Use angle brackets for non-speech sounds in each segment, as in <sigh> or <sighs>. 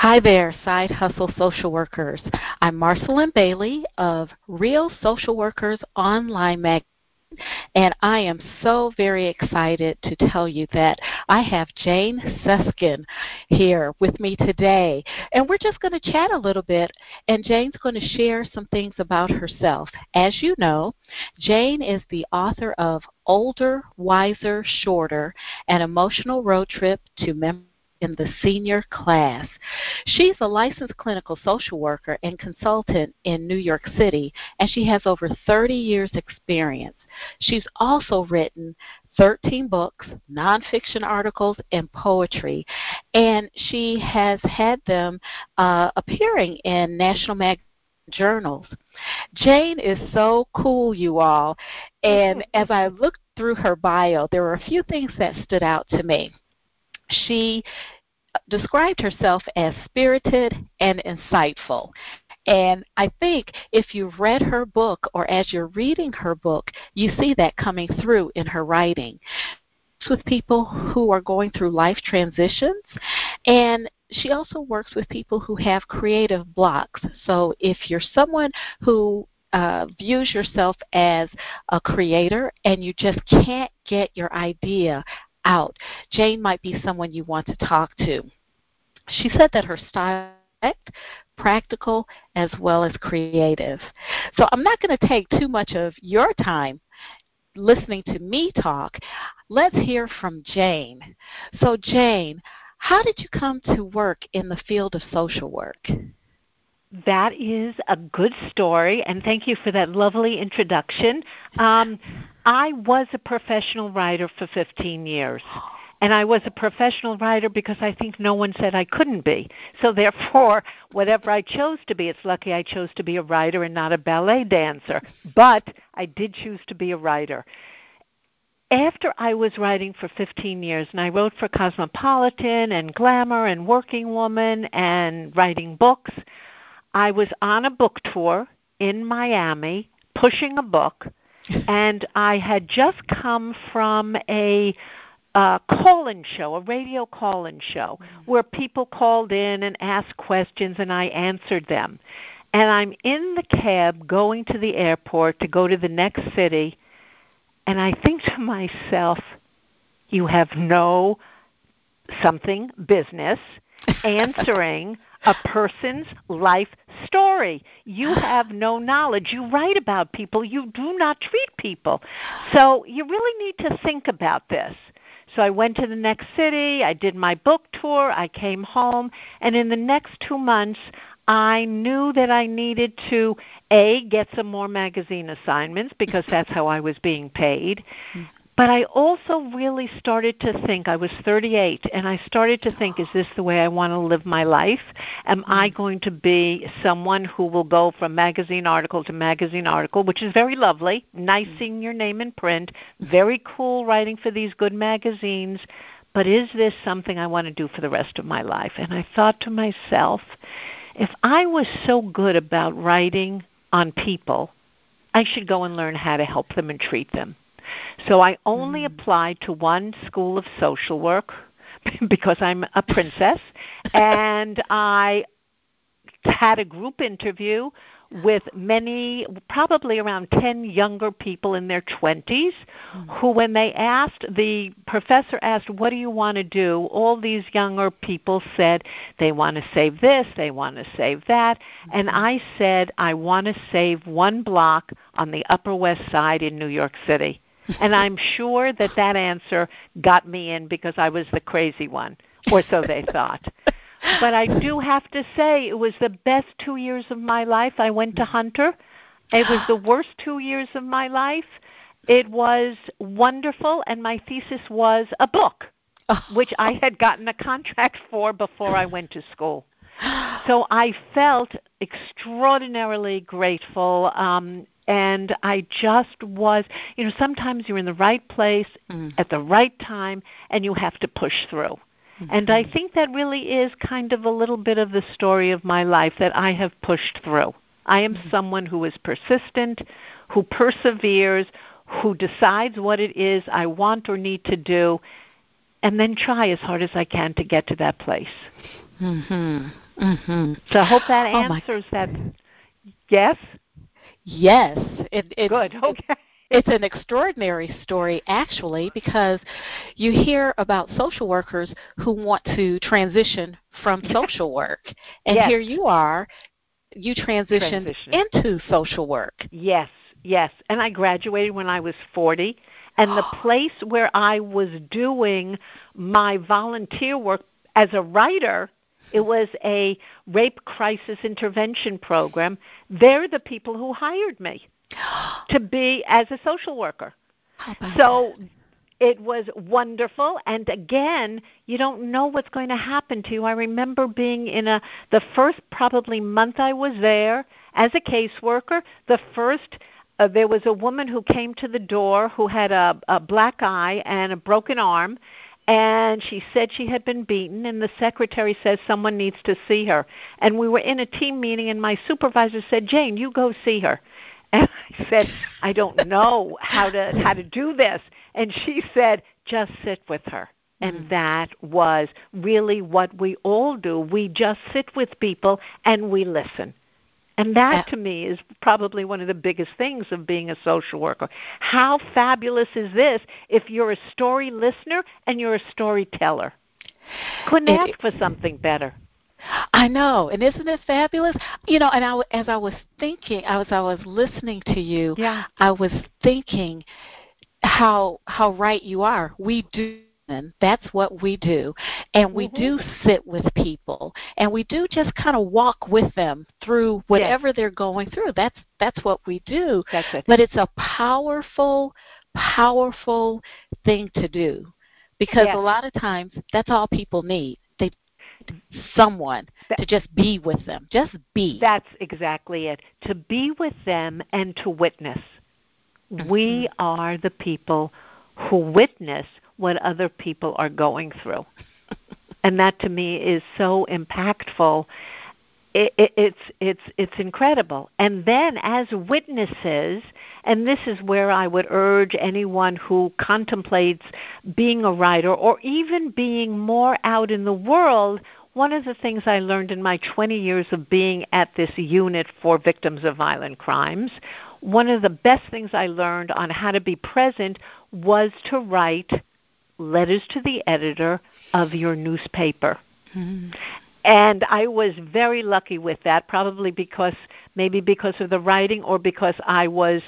Hi there, Side Hustle Social Workers. I'm Marcelyn Bailey of Real Social Workers Online Magazine. And I am so very excited to tell you that I have Jane Seskin here with me today. And we're just going to chat a little bit, and Jane's going to share some things about herself. As you know, Jane is the author of Older, Wiser, Shorter An Emotional Road Trip to Memory in the senior class. She's a licensed clinical social worker and consultant in New York City, and she has over 30 years' experience. She's also written 13 books, nonfiction articles, and poetry, and she has had them uh, appearing in national magazines journals. Jane is so cool, you all, and <laughs> as I looked through her bio, there were a few things that stood out to me. She described herself as spirited and insightful. And I think if you've read her book or as you're reading her book, you see that coming through in her writing. With people who are going through life transitions, and she also works with people who have creative blocks. So if you're someone who uh, views yourself as a creator and you just can't get your idea out. Jane might be someone you want to talk to. She said that her style practical as well as creative. So I'm not going to take too much of your time listening to me talk. Let's hear from Jane. So Jane, how did you come to work in the field of social work? That is a good story, and thank you for that lovely introduction. Um, I was a professional writer for 15 years. And I was a professional writer because I think no one said I couldn't be. So therefore, whatever I chose to be, it's lucky I chose to be a writer and not a ballet dancer. But I did choose to be a writer. After I was writing for 15 years, and I wrote for Cosmopolitan and Glamour and Working Woman and writing books, I was on a book tour in Miami pushing a book <laughs> and I had just come from a a call-in show, a radio call-in show, mm-hmm. where people called in and asked questions and I answered them. And I'm in the cab going to the airport to go to the next city, and I think to myself, you have no something business answering a person's life story. You <sighs> have no knowledge. You write about people. You do not treat people. So you really need to think about this. So I went to the next city, I did my book tour, I came home, and in the next two months, I knew that I needed to A, get some more magazine assignments because that's how I was being paid, mm-hmm. But I also really started to think, I was 38, and I started to think, is this the way I want to live my life? Am I mm. going to be someone who will go from magazine article to magazine article, which is very lovely, nice mm. seeing your name in print, very cool writing for these good magazines, but is this something I want to do for the rest of my life? And I thought to myself, if I was so good about writing on people, I should go and learn how to help them and treat them. So I only mm. applied to one school of social work <laughs> because I'm a princess, and <laughs> I had a group interview with many, probably around 10 younger people in their 20s, mm-hmm. who, when they asked, the professor asked, What do you want to do? All these younger people said they want to save this, they want to save that. Mm-hmm. And I said, I want to save one block on the Upper West Side in New York City and I'm sure that that answer got me in because I was the crazy one, or so they thought. But I do have to say, it was the best two years of my life. I went to Hunter. It was the worst two years of my life. It was wonderful, and my thesis was a book, <laughs> which I had gotten a contract for before I went to school. So I felt extraordinarily grateful. Um, and I just was, you know, sometimes you're in the right place mm. at the right time and you have to push through. Mm-hmm. And I think that really is kind of a little bit of the story of my life that I have pushed through. I am mm-hmm. someone who is persistent, who perseveres, who decides what it is I want or need to do, and then try as hard as I can to get to that place. Mhm. Mhm. So I hope that oh answers that. Yes. Yes. It, it, Good. Okay. It's an extraordinary story, actually, because you hear about social workers who want to transition from social work, and yes. here you are. You transitioned Transition. into social work. Yes, yes. And I graduated when I was 40. And the <gasps> place where I was doing my volunteer work as a writer, it was a rape crisis intervention program. They're the people who hired me <gasps> to be as a social worker. So it was wonderful and again you don't know what's going to happen to you i remember being in a the first probably month i was there as a caseworker the first uh, there was a woman who came to the door who had a, a black eye and a broken arm and she said she had been beaten and the secretary says someone needs to see her and we were in a team meeting and my supervisor said jane you go see her <laughs> and I said, I don't know how to how to do this. And she said, just sit with her. And Mm. that was really what we all do. We just sit with people and we listen. And that Yeah. to me is probably one of the biggest things of being a social worker. How fabulous is this if you're a story listener and you're a storyteller? Couldn't It- ask for something better. I know, and isn't it fabulous? You know, and I, as I was thinking, as I was listening to you, Yeah. I was thinking how how right you are. We do. And That's what we do. And we Mhm. do sit with people and we do just kind of walk with them through whatever they're going through. That's that's what we do. But it's a powerful, powerful thing to do. Because Yes. a lot of times that's all people need. They someone That- to just be with them. Just be. That's exactly it. To be with them and to witness. We Mhm. are the people who witness what other people are going through. and that to me is so impactful. It, it, it's it's it's incredible. And then as witnesses, and this is where I would urge anyone who contemplates being a writer or even being more out in the world, one of the things I learned in my 20 years of being at this unit for victims of violent crimes, one of the best things I learned on how to be present was to write letters to the editor of your newspaper. Mhm. And I was very lucky with that, probably because maybe because of the writing or because I was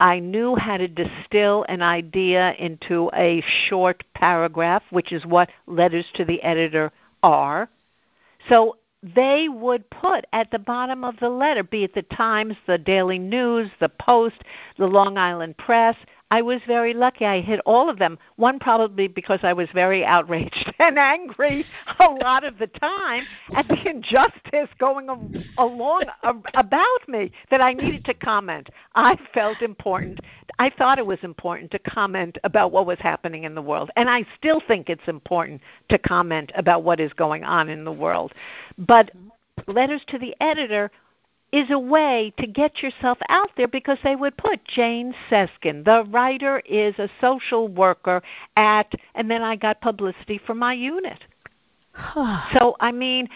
I knew how to distill an idea into a short paragraph, which is what letters to the editor are. So they would put at the bottom of the letter, be it the Times, the Daily News, the Post, the Long Island Press. I was very lucky. I hit all of them. One probably because I was very outraged <laughs> and angry a lot of the time at the injustice going along about me that I needed to comment. I felt important. I thought it was important to comment about what was happening in the world, and I still think it's important to comment about what is going on in the world. But letters to the editor is a way to get yourself out there because they would put Jane Seskin, the writer is a social worker at, and then I got publicity for my unit. <sighs> So I mean,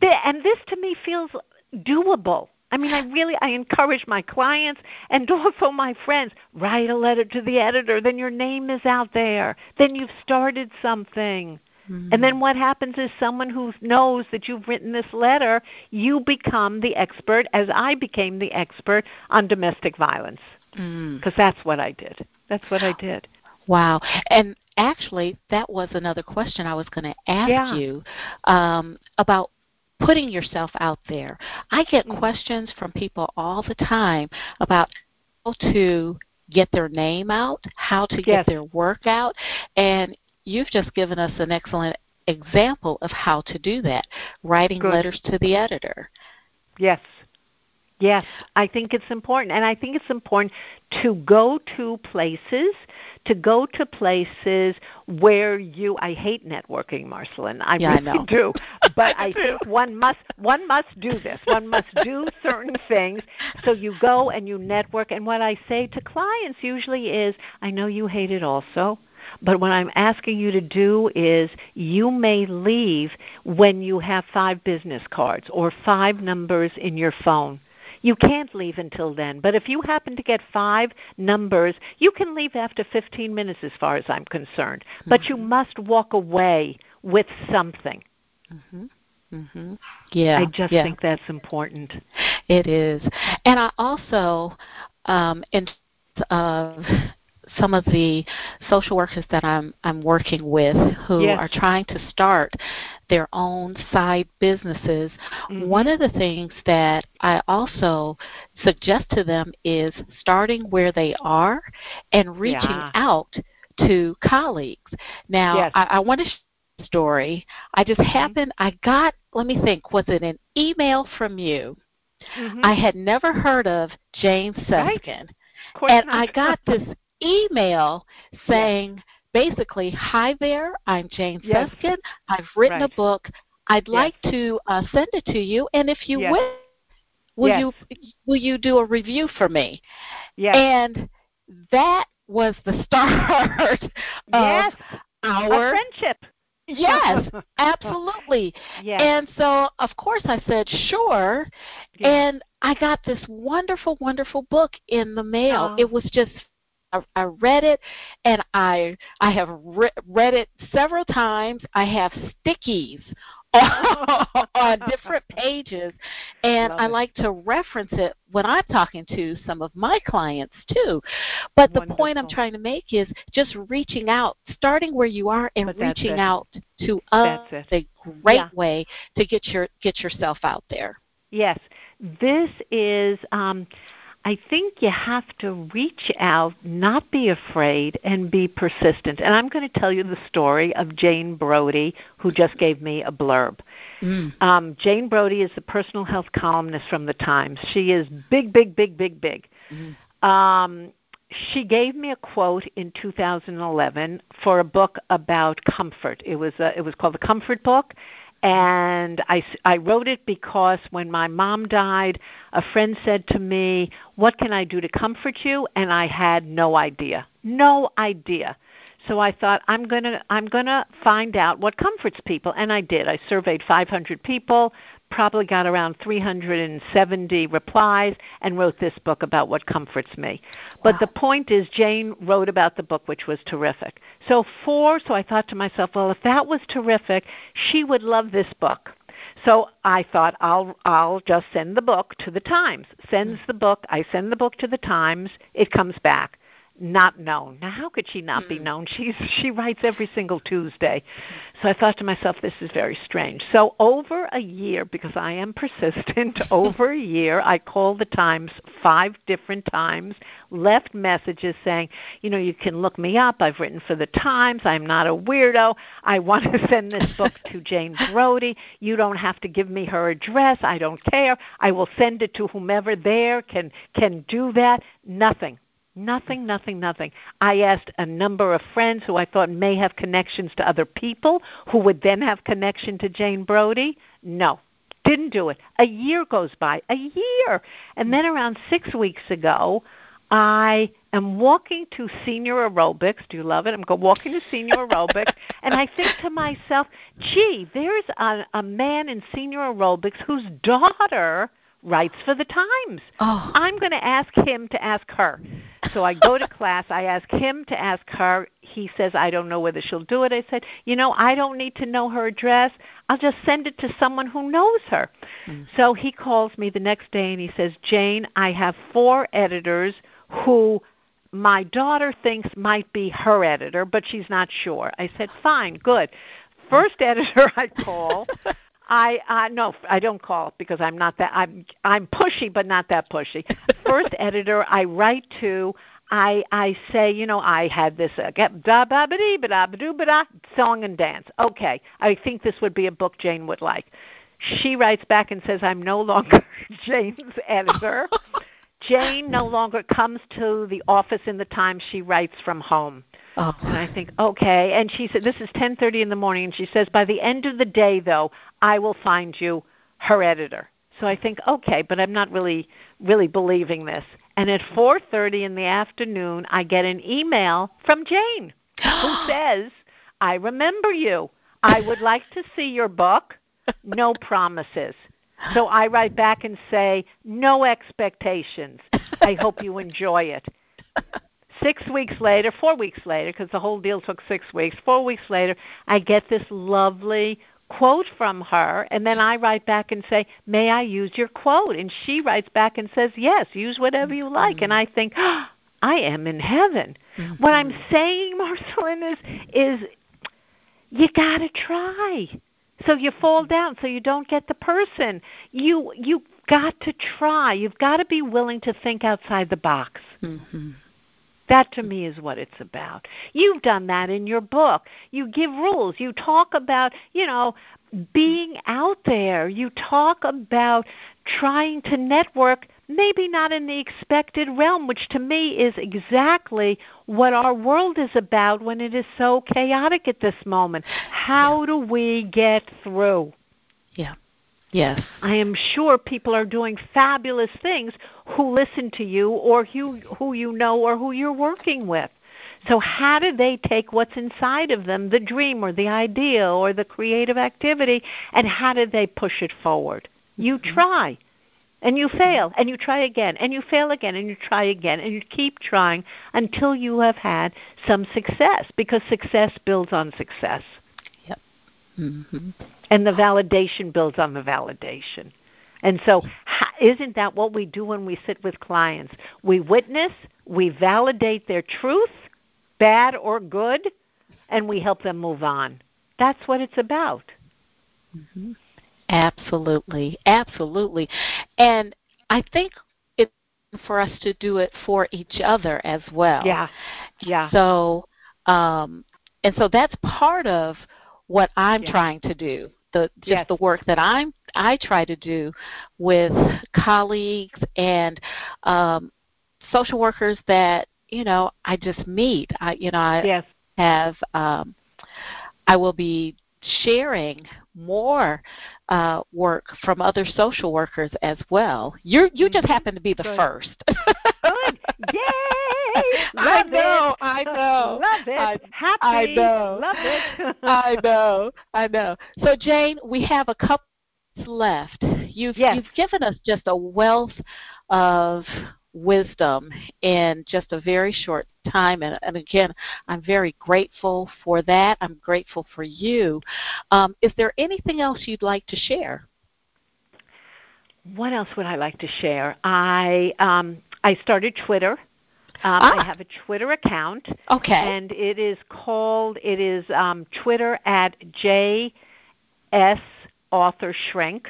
th- and this to me feels doable. I mean, I really I encourage my clients and <laughs> also my friends write a letter to the editor. Then your name is out there. Then you've started something. And then what happens is someone who knows that you've written this letter, you become the expert, as I became the expert on domestic violence, Mm. because that's what I did. That's what I did. Wow. And actually, that was another question I was going to ask Yeah. you um, about putting yourself out there. I get Mm. questions from people all the time about how to get their name out, how to Yes. get their work out, and you've just given us an excellent example of how to do that, writing Good. letters to the editor. Yes. Yes, I think it's important. And I think it's important to go to places, to go to places where you I hate networking, Marceline. I Yeah, I really know. <laughs> do. But <laughs> I I do think one must one must do this. One must do certain things. So you go and you network and what I say to clients usually is, I know you hate it also, But what I'm asking you to do is you may leave when you have five business cards or five numbers in your phone. You can't leave until then. But if you happen to get five numbers, you can leave after 15 minutes as far as I'm concerned. Mm-hmm. But you mm-hmm. must walk away with something. Mhm. Mhm. Yeah. I just yeah. think that's important. It is. And I also um in of some of the social workers that I'm I'm working with who yes. are trying to start their own side businesses. Mm-hmm. One of the things that I also suggest to them is starting where they are and reaching yeah. out to colleagues. Now, yes. I, I want to share a story. I just mm-hmm. happened I got let me think was it an email from you? Mm-hmm. I had never heard of Jane Seskin. Right. And I got this email saying yes. basically, "Hi there, I'm Jane yes. Seskin. I've written right. a book. I'd yes. like to uh, send it to you, and if you yes. will, will you will you do a review for me?" Yes. And that was the <laughs> start of our a friendship. Yes, <laughs> absolutely. Yes. And so, of course, I said sure, yes. and I got this wonderful, wonderful book in the mail. Oh. It was just I, I read it, and I I have re- read it several times. I have stickies <laughs> on different pages, and Love I it. like to reference it when I'm talking to some of my clients too. But Wonderful. the point I'm trying to make is just reaching out, starting where you are, and reaching out to us. A great yeah. way to get your get yourself out there. Yes, this is. Um, I think you have to reach out, not be afraid, and be persistent. And I'm going to tell you the story of Jane Brody, who just gave me a blurb. Mm. Um, Jane Brody is the personal health columnist from the Times. She is big, big, big, big, big. Mm. Um, she gave me a quote in 2011 for a book about comfort. It was a, it was called the Comfort Book, and I, I wrote it because when my mom died, a friend said to me, What can I do to comfort you? And I had no idea. No idea. So I thought I'm going to I'm going to find out what comforts people and I did. I surveyed 500 people, probably got around 370 replies and wrote this book about what comforts me. But the point is Jane wrote about the book which was terrific. So for so I thought to myself, well if that was terrific, she would love this book. So I thought I'll I'll just send the book to the Times. Sends mm. the book, I send the book to the Times, it comes back not known. Now, how could she not mm. be known? <laughs> She's she writes every single Tuesday. So I thought to myself, this is very strange. So over a year, because I am <laughs> persistent, <laughs> over a year, I called the Times five different times, left messages saying, you know, you can look me up. I've written for the Times. I'm not a weirdo. I want to send this book to Jane Brody. You don't have to give me her address. I don't care. I will send it to whomever there can can do that. Nothing. Nothing, nothing, nothing. I asked a number of friends who I thought may have connections to other people who would then have connection to Jane Brody. No, didn't do it. A year goes by, a year. And then around six weeks ago, I am walking to senior aerobics. Do you love it? I'm walking to senior <laughs> aerobics, and I think to myself, gee, there's a, a man in senior aerobics whose daughter writes for the Times. Oh. I'm going to ask him to ask her. So I go to class. I ask him to ask her. He says, I don't know whether she'll do it. I said, You know, I don't need to know her address. I'll just send it to someone who knows her. Mm. So he calls me the next day and he says, Jane, I have four editors who my daughter thinks might be her editor, but she's not sure. I said, Fine, good. First editor I call <laughs> I uh no, I don't call because I'm not that I'm I'm pushy but not that pushy. First <laughs> editor I write to I I say, you know, I had this uh, da ba ba dee ba da ba doo ba da song and dance. Okay, I think this would be a book Jane would like. She writes back and says, I'm no longer <laughs> Jane's editor. <laughs> Jane no longer comes to the office in the time she writes from home. Oh. And I think, okay. And she said, this is 10:30 in the morning, and she says, by the end of the day, though, I will find you her editor. So I think, okay, but I'm not really really believing this. And at 4:30 in the afternoon, I get an email from Jane. who <gasps> says, I remember you. I would like to see your book. No promises. So I write back and say, no expectations. I hope you enjoy it. Six weeks later, four weeks later, because the whole deal took six weeks, four weeks later, I get this lovely quote from her, and then I write back and say, May I use your quote? And she writes back and says, Yes, use whatever you like. Mm-hmm. And I think, oh, <gasps> I am in heaven. Mm-hmm. What I'm saying, <laughs> Marceline, is, is you got to try. So you fall down, so you don't get the person. You you got to try. You've got to be willing to think outside the box. Mm-hmm. That to me is what it's about. You've done that in your book. You give rules. You talk about, you know, being out there. You talk about trying to network maybe not in the expected realm, which to me is exactly what our world is about when it is so chaotic at this moment. How yeah. do we get through? Yeah. Yes. I am sure people are doing fabulous things who listen to you or who, who you know or who you're working with. So, how do they take what's inside of them, the dream or the idea or the creative activity, and how do they push it forward? You mm-hmm. try and you fail and you try again and you fail again and you try again and you keep trying until you have had some success because success builds on success mm-hmm. and the validation builds on the validation and so isn't that what we do when we sit with clients we witness we validate their truth bad or good and we help them move on that's what it's about mm-hmm. Absolutely, absolutely. And I think it's for us to do it for each other as well. Yeah. Yeah. So um and so that's part of what I'm yeah. trying to do. The just yes. the work that I'm I try to do with colleagues and um social workers that, you know, I just meet. I you know, I yes. have um I will be sharing more uh, work from other social workers as well. You you just mm-hmm. happen to be the Good. first. <laughs> Good. Yay! <laughs> I know, it. I <laughs> know. Love it. I, Happy. I know. Love it. <laughs> I know. I know. So Jane, we have a couple left. You've yes. you've given us just a wealth of wisdom in just a very short time. And, and again, I'm very grateful for that. I'm grateful for you. Um, is there anything else you'd like to share? What else would I like to share? I um, I started Twitter. Um, ah. I have a Twitter account. Okay. And it is called it is um, Twitter at JS Author Shrink.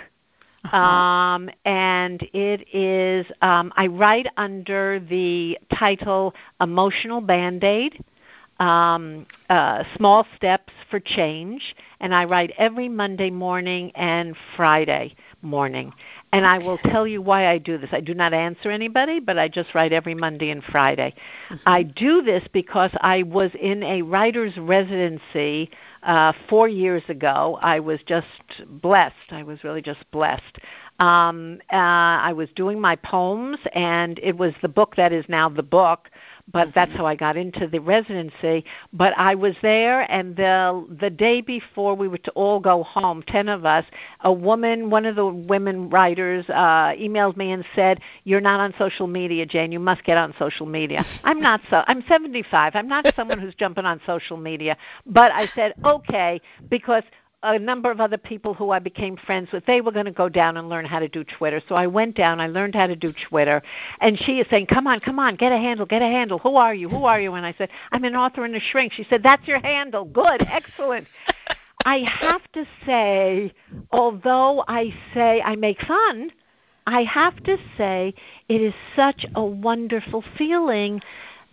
Uh-huh. Um, and it is, um, I write under the title Emotional Band Aid. Um, uh, small steps for change, and I write every Monday morning and Friday morning. And I will tell you why I do this. I do not answer anybody, but I just write every Monday and Friday. Mm-hmm. I do this because I was in a writer's residency uh, four years ago. I was just blessed. I was really just blessed. Um, uh, I was doing my poems, and it was the book that is now the book but that's how I got into the residency. But I was there, and the the day before we were to all go home, ten of us, a woman, one of the women writers, uh, emailed me and said, "You're not on social media, Jane. You must get on social media." <laughs> I'm not so. I'm 75. I'm not someone who's jumping on social media, but I said, "Okay," because a number of other people who I became friends with, they were going to go down and learn how to do Twitter. So I went down, I learned how to do Twitter, and she is saying, "Come on, come on, get a handle, get a handle. Who are you? Who are you?" And I said, "I'm an author and a shrink." She said, "That's your handle. Good, excellent." <laughs> I have to say, although I say I make fun, I have to say it is such a wonderful feeling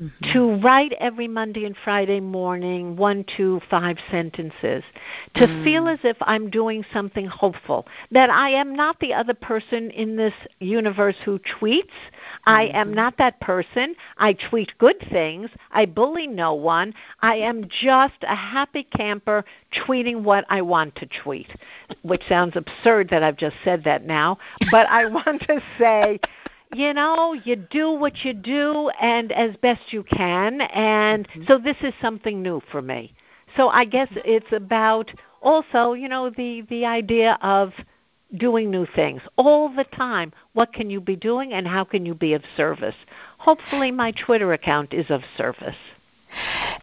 Mm-hmm. to write every Monday and Friday morning one, two, five sentences, to mm. feel as if I'm doing something hopeful, that I am not the other person in this universe who tweets. Mm-hmm. I am mm-hmm. not that person. I tweet good things. I bully no one. I am just a happy camper tweeting what I want to tweet, which sounds absurd that I've just said that now, but I want to say you know, you do what you do and as best you can. And Mhm. so this is something new for me. So I guess it's about also, you know, the the idea of doing new things all the time. What can you be doing and how can you be of service? Hopefully my Twitter account is of service.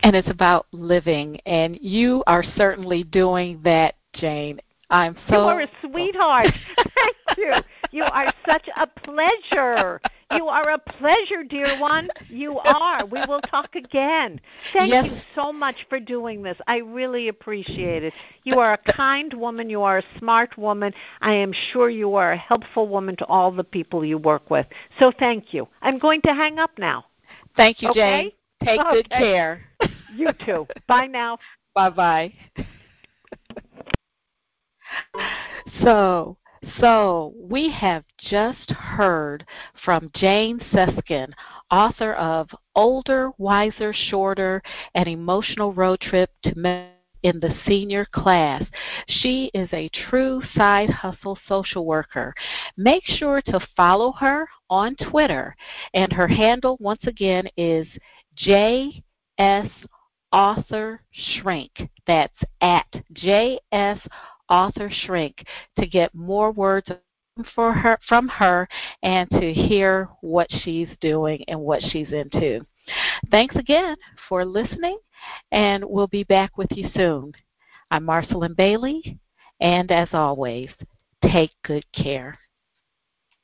And it's about living and you are certainly doing that, Jane. I'm so You are a sweetheart. <laughs> Thank you. You are such a pleasure. You are a pleasure, dear one. You are. We will talk again. Thank Yes. you so much for doing this. I really appreciate it. You are a kind woman. You are a smart woman. I am sure you are a helpful woman to all the people you work with. So thank you. I'm going to hang up now. Thank you, Okay? Jane. Take good care. You too. Bye now. <laughs> Bye bye. So, so we have just heard from Jane Seskin, author of Older, Wiser, Shorter, an emotional road trip to men in the senior class. She is a true side hustle social worker. Make sure to follow her on Twitter, and her handle once again is JS Author Shrink. That's at JS Author Shrink to get more words for her from her and to hear what she's doing and what she's into. Thanks again for listening and we'll be back with you soon. I'm Marcelyn Bailey and as always, take good care.